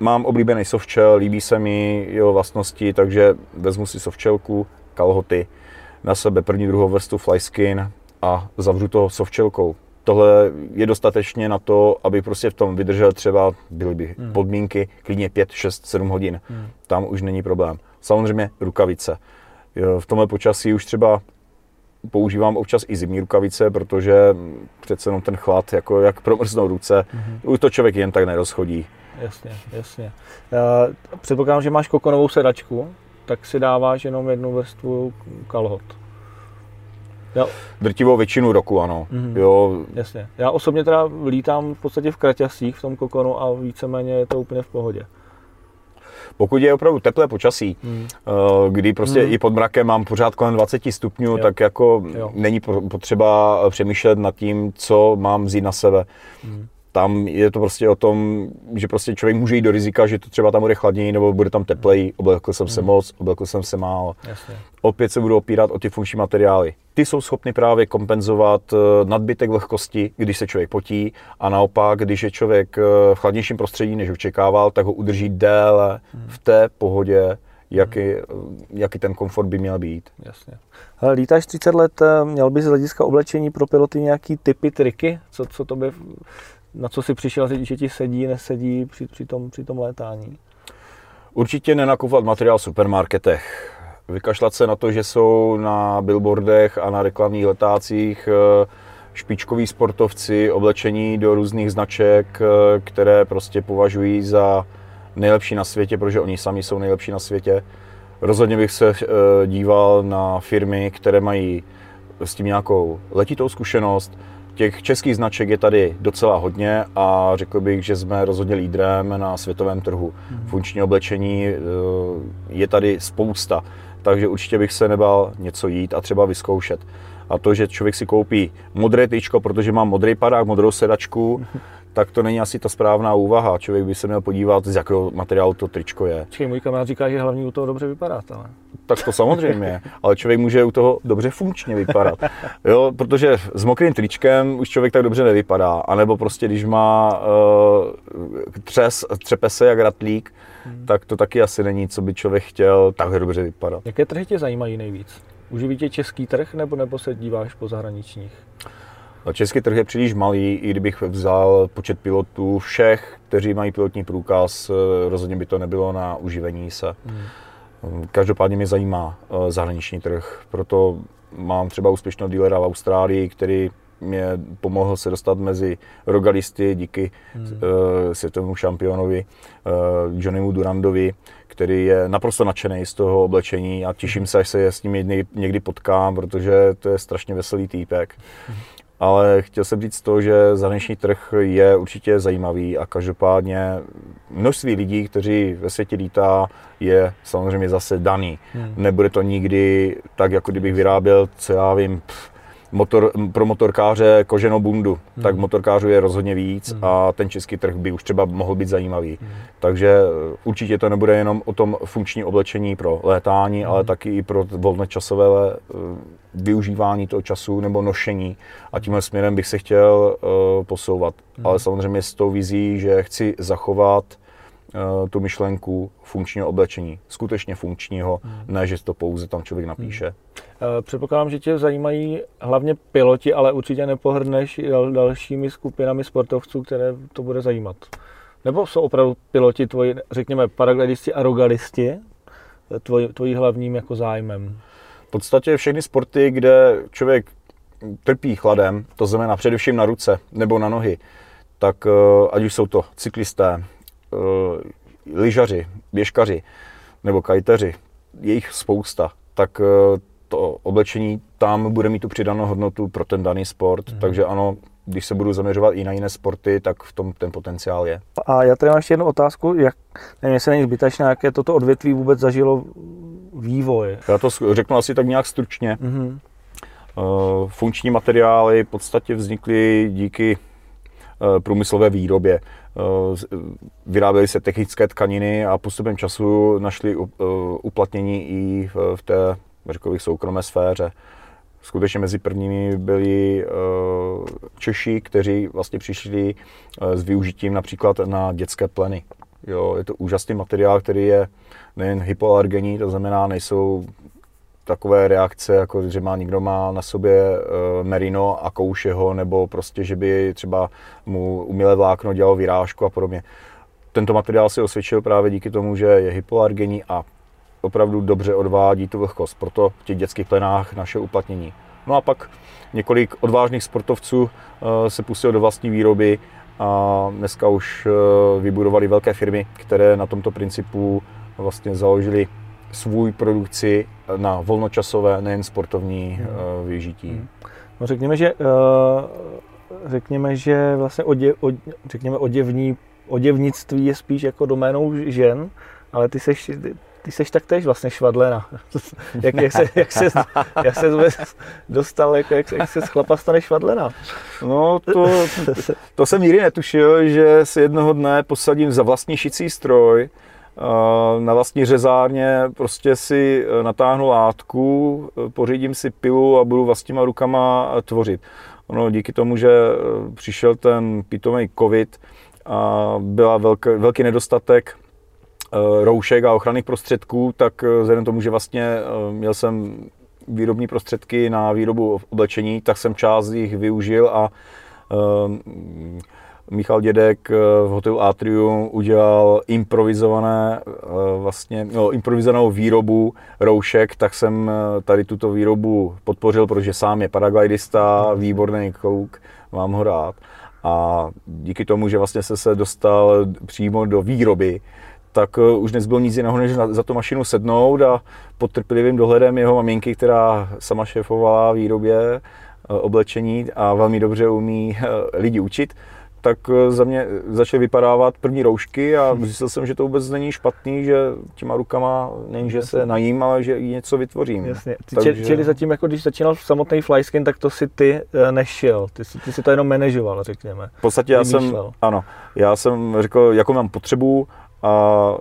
mám oblíbený softshell, líbí se mi jeho vlastnosti, takže vezmu si softshellku, kalhoty, na sebe první, druhou vrstu flyskin a zavřu to softshellkou. Tohle je dostatečně na to, aby prostě v tom vydržel třeba, byly by mm. podmínky, klidně 5, 6, 7 hodin. Mm. Tam už není problém. Samozřejmě rukavice. V tomhle počasí už třeba používám občas i zimní rukavice, protože přece jenom ten chlad, jako jak promrznou ruce, mm-hmm. už to člověk jen tak nerozchodí. Jasně, jasně. předpokládám, že máš kokonovou sedačku, tak si dáváš jenom jednu vrstvu kalhot. Jo. Drtivou většinu roku, ano. Mm-hmm. Jo. Jasně. Já osobně teda lítám v podstatě v kraťasích v tom kokonu a víceméně je to úplně v pohodě. Pokud je opravdu teplé počasí, hmm. Eh, kdy prostě hmm. i pod mrakem mám pořád kolem 20 stupňů, jo. tak jako jo. není potřeba přemýšlet nad tím, co mám vzít na sebe. Hmm tam je to prostě o tom, že prostě člověk může jít do rizika, že to třeba tam bude chladněji nebo bude tam teplej, oblekl jsem se hmm. moc, oblekl jsem se málo. Jasně. Opět se budu opírat o ty funkční materiály. Ty jsou schopny právě kompenzovat eh, nadbytek vlhkosti, když se člověk potí a naopak, když je člověk eh, v chladnějším prostředí, než očekával, tak ho udrží déle hmm. v té pohodě, jaký, hmm. jaký ten komfort by měl být. Jasně. Hele, lítáš 30 let, eh, měl bys z hlediska oblečení pro piloty nějaký typy, triky? Co, co to by na co si přišel, že ti sedí, nesedí při, při, tom, při tom létání? Určitě nenakupovat materiál v supermarketech. vykašlat se na to, že jsou na billboardech a na reklamních letácích eh, špičkoví sportovci oblečení do různých značek, eh, které prostě považují za nejlepší na světě, protože oni sami jsou nejlepší na světě. Rozhodně bych se díval na firmy, které mají s tím nějakou letitou zkušenost, Těch českých značek je tady docela hodně a řekl bych, že jsme rozhodně lídrem na světovém trhu. Hmm. Funkční oblečení eh, je tady spousta, takže určitě bych se nebal něco jít a třeba vyzkoušet. A to, že člověk si koupí modré tyčko, protože má modrý padák, modrou sedačku, tak to není asi ta správná úvaha. Člověk by se měl podívat, z jakého materiálu to tričko je. Čili můj kamarád říká, že hlavně u toho dobře vypadá. Ale... Tak to samozřejmě, ale člověk může u toho dobře funkčně vypadat. Jo, protože s mokrým tričkem už člověk tak dobře nevypadá. A nebo prostě, když má uh, třes, třepe se jak ratlík, hmm. tak to taky asi není, co by člověk chtěl takhle dobře vypadat. Jaké trhy tě zajímají nejvíc? Uživí tě český trh nebo, nebo se díváš po zahraničních? Český trh je příliš malý, i kdybych vzal počet pilotů všech, kteří mají pilotní průkaz, eh, rozhodně by to nebylo na uživení se. Hmm. Každopádně mě zajímá eh, zahraniční trh, proto mám třeba úspěšného dealera v Austrálii, který mě pomohl se dostat mezi rogalisty díky hmm. uh, světovému šampionovi uh, Johnnymu Durandovi, který je naprosto nadšený z toho oblečení a těším hmm. se, až se s ním někdy, někdy potkám, protože to je strašně veselý týpek. Hmm ale chtěl jsem říct to, že zahraniční trh je určitě zajímavý a každopádně množství lidí, kteří ve světě lítá, je samozřejmě zase daný. Hmm. Nebude to nikdy tak, jako kdybych vyráběl, co já vím, pff, motor, pro motorkáře koženou bundu, hmm. tak motorkářů je rozhodně víc hmm. a ten český trh by už třeba mohl být zajímavý. Hmm. Takže eh, určitě to nebude jenom o tom funkční oblečení pro létání, hmm. ale taky i pro volnočasové eh, využívání toho času nebo nošení a tímhle směrem bych se chtěl uh, posouvat. Hmm. Ale samozřejmě s tou vizí, že chci zachovat uh, tu myšlenku funkčního oblečení, skutečně funkčního, hmm. ne, že to pouze tam člověk napíše. Hmm. Eh, předpokládám, že tě zajímají hlavně piloti, ale určitě nepohrdneš dal, dalšími skupinami sportovců, které to bude zajímat. Nebo jsou opravdu piloti tvoji, řekněme, paraglidisti a rogalisti eh, tvoj, tvojí hlavním jako zájmem? V podstatě všechny sporty, kde člověk trpí chladem, to znamená především na ruce nebo na nohy, tak eh, ať už jsou to cyklisté, lyžaři, běžkaři nebo kajteři, je jich spousta, tak to oblečení tam bude mít tu přidanou hodnotu pro ten daný sport, mm. takže ano, když se budu zaměřovat i na jiné sporty, tak v tom ten potenciál je. A já tady mám ještě jednu otázku, jak, nevím, jestli není zbytečné, jaké toto odvětví vůbec zažilo vývoj. Já to řeknu asi tak nějak stručně. Mm-hmm. Funkční materiály v podstatě vznikly díky eh, průmyslové výrobě. Eh, vyráběly se technické tkaniny a postupem času našly uplatnění i v té řekl bych, soukromé sféře. Skutečně mezi prvními byli uh, Češi, kteří vlastně přišli s využitím například na dětské pleny. Jo, je to úžasný materiál, který je nejen hypoalergenní, to znamená, nejsou takové reakce, jako že má někdo má na sobě uh, merino a kouše ho, nebo prostě, že by třeba mu umělé vlákno dělalo vyrážku a podobně. Tento materiál si osvědčil právě díky tomu, že je hypoalergenní a opravdu dobře odvádí tu vlhkost, proto v těch dětských plenách naše uplatnění. No a pak několik odvážných sportovců eh, se pustilo do vlastní výroby a dneska už eh, vybudovali velké firmy, které na tomto principu vlastně založili svůj produkci na volnočasové, nejen sportovní hmm. využití. Hmm. No řekněme, že řekněme, že vlastně odě, od, řekněme oděvní, oděvnictví je spíš jako doménou žen, ale ty seš, ty seš taktéž vlastně švadlena. jak, jak, se, jak, se, jak se dostal, jak, jak, jak se z chlapa stane švadlena? No to, to jsem nikdy netušil, že si jednoho dne posadím za vlastní šicí stroj, na vlastní řezárně prostě si e, natáhnu látku, e, pořídím si pilu a budu vlastníma rukama tvořit. Ono díky tomu, že přišel ten pitomý covid a byla velký, velký nedostatek Eh, roušek a ochranných prostředků, tak eh, vzhledem tomu, že vlastně eh, měl jsem výrobní prostředky na výrobu oblečení, tak jsem část jich využil a Michal Dědek eh, v hotelu Atrium udělal improvizované, eh, vlastně, no, improvizovanou výrobu roušek, tak jsem eh, tady tuto výrobu podpořil, protože sám je paraglidista, výborný kouk, mám ho rád. A díky tomu, že vlastně se se dostal přímo do výroby, tak už nezbylo nic jiného, než za tu mašinu sednout a pod trpělivým dohledem jeho maminky, která sama šéfovala výrobě oblečení a velmi dobře umí lidi učit, tak eh, za mě začaly vypadávat první roušky a hm. zjistil jsem, že to vůbec není špatný, že těma rukama není, že se najím, ale že něco vytvořím. Jasně. Ty Takže... Čili zatím, jako když začínal samotný flyskin, tak to si ty eh, nešil, ty si, ty si to jenom manažoval, řekněme. V podstatě já jsem, ano, já jsem řekl, jakou mám potřebu a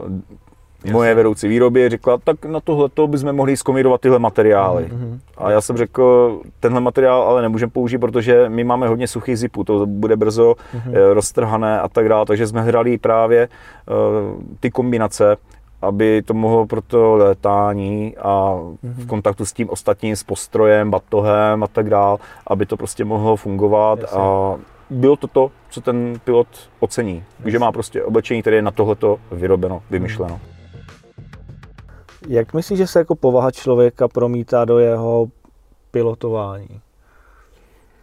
Jasně. moje vedoucí výroby řekla, tak na tohle to bychom mohli zkomírovat tyhle materiály. Mm-hmm. A já jsem řekl, tenhle materiál ale nemůžeme použít, protože my máme hodně suchých zipů, to bude brzo mm-hmm. roztrhané a tak dále, takže jsme hledali právě uh, ty kombinace, aby to mohlo pro to létání a v kontaktu s tím ostatním, s postrojem, batohem a tak dále, aby to prostě mohlo fungovat Jasně. a bylo to to, co ten pilot ocení, Jasně. že má prostě oblečení, které je na tohleto vyrobeno, vymyšleno. Mm-hmm. Jak myslíš, že se jako povaha člověka promítá do jeho pilotování?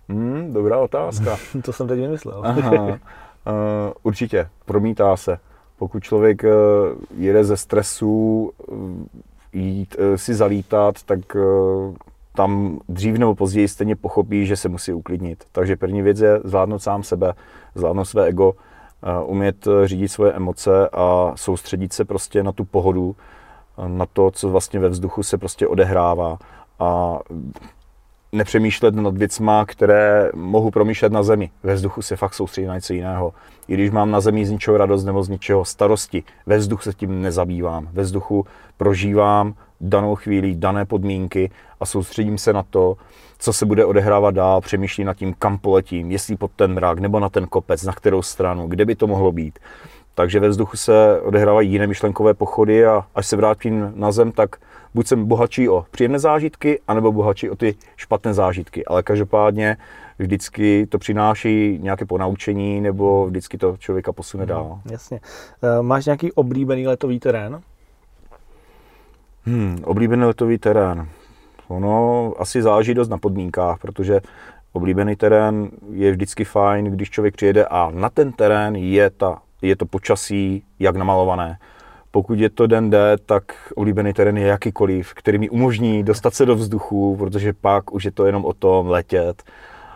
Hmm, dobrá otázka. to jsem teď vymyslel. Aha, uh, určitě, promítá se. Pokud člověk uh, jede ze stresu, uh, jít uh, si zalítat, tak uh, tam dřív nebo později stejně pochopí, že se musí uklidnit. Takže první věc je zvládnout sám sebe, zvládnout své ego, umět řídit svoje emoce a soustředit se prostě na tu pohodu, na to, co vlastně ve vzduchu se prostě odehrává a nepřemýšlet nad věcma, které mohu promýšlet na zemi. Ve vzduchu se fakt soustředí na něco jiného. I když mám na zemi z ničeho radost nebo z ničeho starosti, ve vzduchu se tím nezabývám. Ve vzduchu prožívám danou chvíli, dané podmínky a soustředím se na to, co se bude odehrávat dál, přemýšlím nad tím, kam poletím, jestli pod ten mrak nebo na ten kopec, na kterou stranu, kde by to mohlo být. Takže ve vzduchu se odehrávají jiné myšlenkové pochody a až se vrátím na zem, tak buď jsem bohatší o příjemné zážitky, anebo bohatší o ty špatné zážitky. Ale každopádně vždycky to přináší nějaké ponaučení nebo vždycky to člověka posune dál. Hmm, jasně. Eh, máš nějaký oblíbený letový terén? Hmm, oblíbený letový terén. Ono asi záleží dost na podmínkách, protože oblíbený terén je vždycky fajn, když člověk přijede a na ten terén je ta je to počasí jak namalované. Pokud je to den D, tak oblíbený terén je jakýkoliv, který mi umožní dostat se do vzduchu, protože pak už je to jenom o tom letět.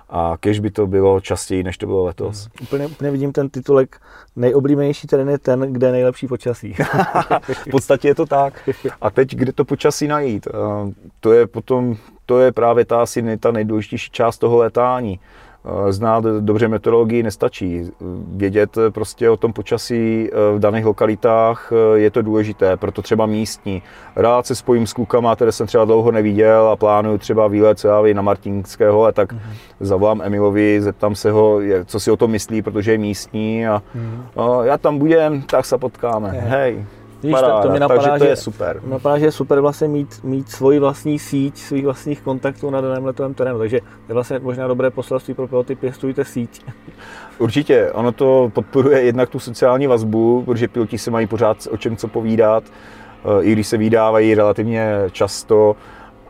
A kež by to bylo častěji, než to bylo letos. Hmm. Úplně, úplně vidím ten titulek Nejoblíbenější terén je ten, kde je nejlepší počasí. v podstatě je to tak. A teď, kde to počasí najít? To je potom, to je právě ta asi ta nejdůležitější část toho letání znát dobře meteorologii nestačí. Vědět prostě o tom počasí eh, v daných lokalitách eh, je to důležité, proto třeba místní. Rád se spojím s klukama, které jsem třeba dlouho neviděl a plánuju třeba výlet já na Martinské hole, tak mm-hmm. zavolám Emilovi, zeptám se ho, co si o tom myslí, protože je místní a, mm-hmm. a já tam budem, tak se potkáme. Je. Hej. Víš, Paráda, to, to mě napadá, takže to je super. Napadá, že je super vlastně mít, mít svoji vlastní síť, svých vlastních kontaktů na daném letovém terénu. Takže je vlastně možná dobré poselství pro piloty, pěstujte síť. Určitě, ono to podporuje jednak tu sociální vazbu, protože piloti se mají pořád o čem co povídat, i když se vydávají relativně často,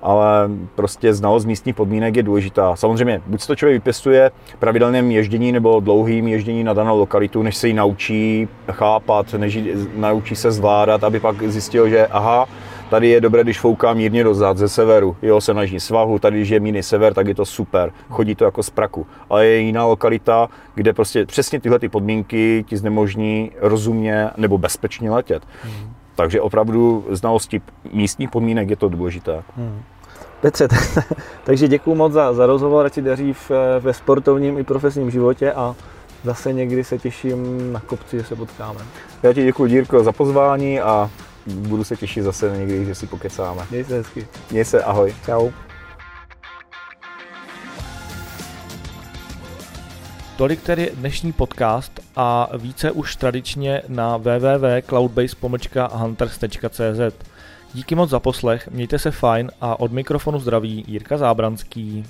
ale prostě znalost místních podmínek je důležitá. Samozřejmě, buď se to člověk vypěstuje pravidelným ježdění nebo dlouhým ježdění na danou lokalitu, než se ji naučí chápat, než naučí se zvládat, aby pak zjistil, že aha, tady je dobré, když fouká mírně dozad ze severu, jo, se naží svahu, tady, když je mírný sever, tak je to super, chodí to jako z praku. Ale je jiná lokalita, kde prostě přesně tyhle ty podmínky ti znemožní rozumně nebo bezpečně letět. Hmm. Takže opravdu znalosti místních podmínek je to důležité. Hmm. Petře, takže děkuji moc za, za rozhovor, ať ti daří v, ve sportovním i profesním životě a zase někdy se těším na kopci, že se potkáme. Já ti děkuji, Dírko, za pozvání a budu se těšit zase někdy, že si pokecáme. Měj se hezky. Měj se, ahoj. Čau. Tolik tedy dnešní podcast a více už tradičně na www.cloudbase.hunters.cz. Díky moc za poslech, mějte se fajn a od mikrofonu zdraví Jirka Zábranský.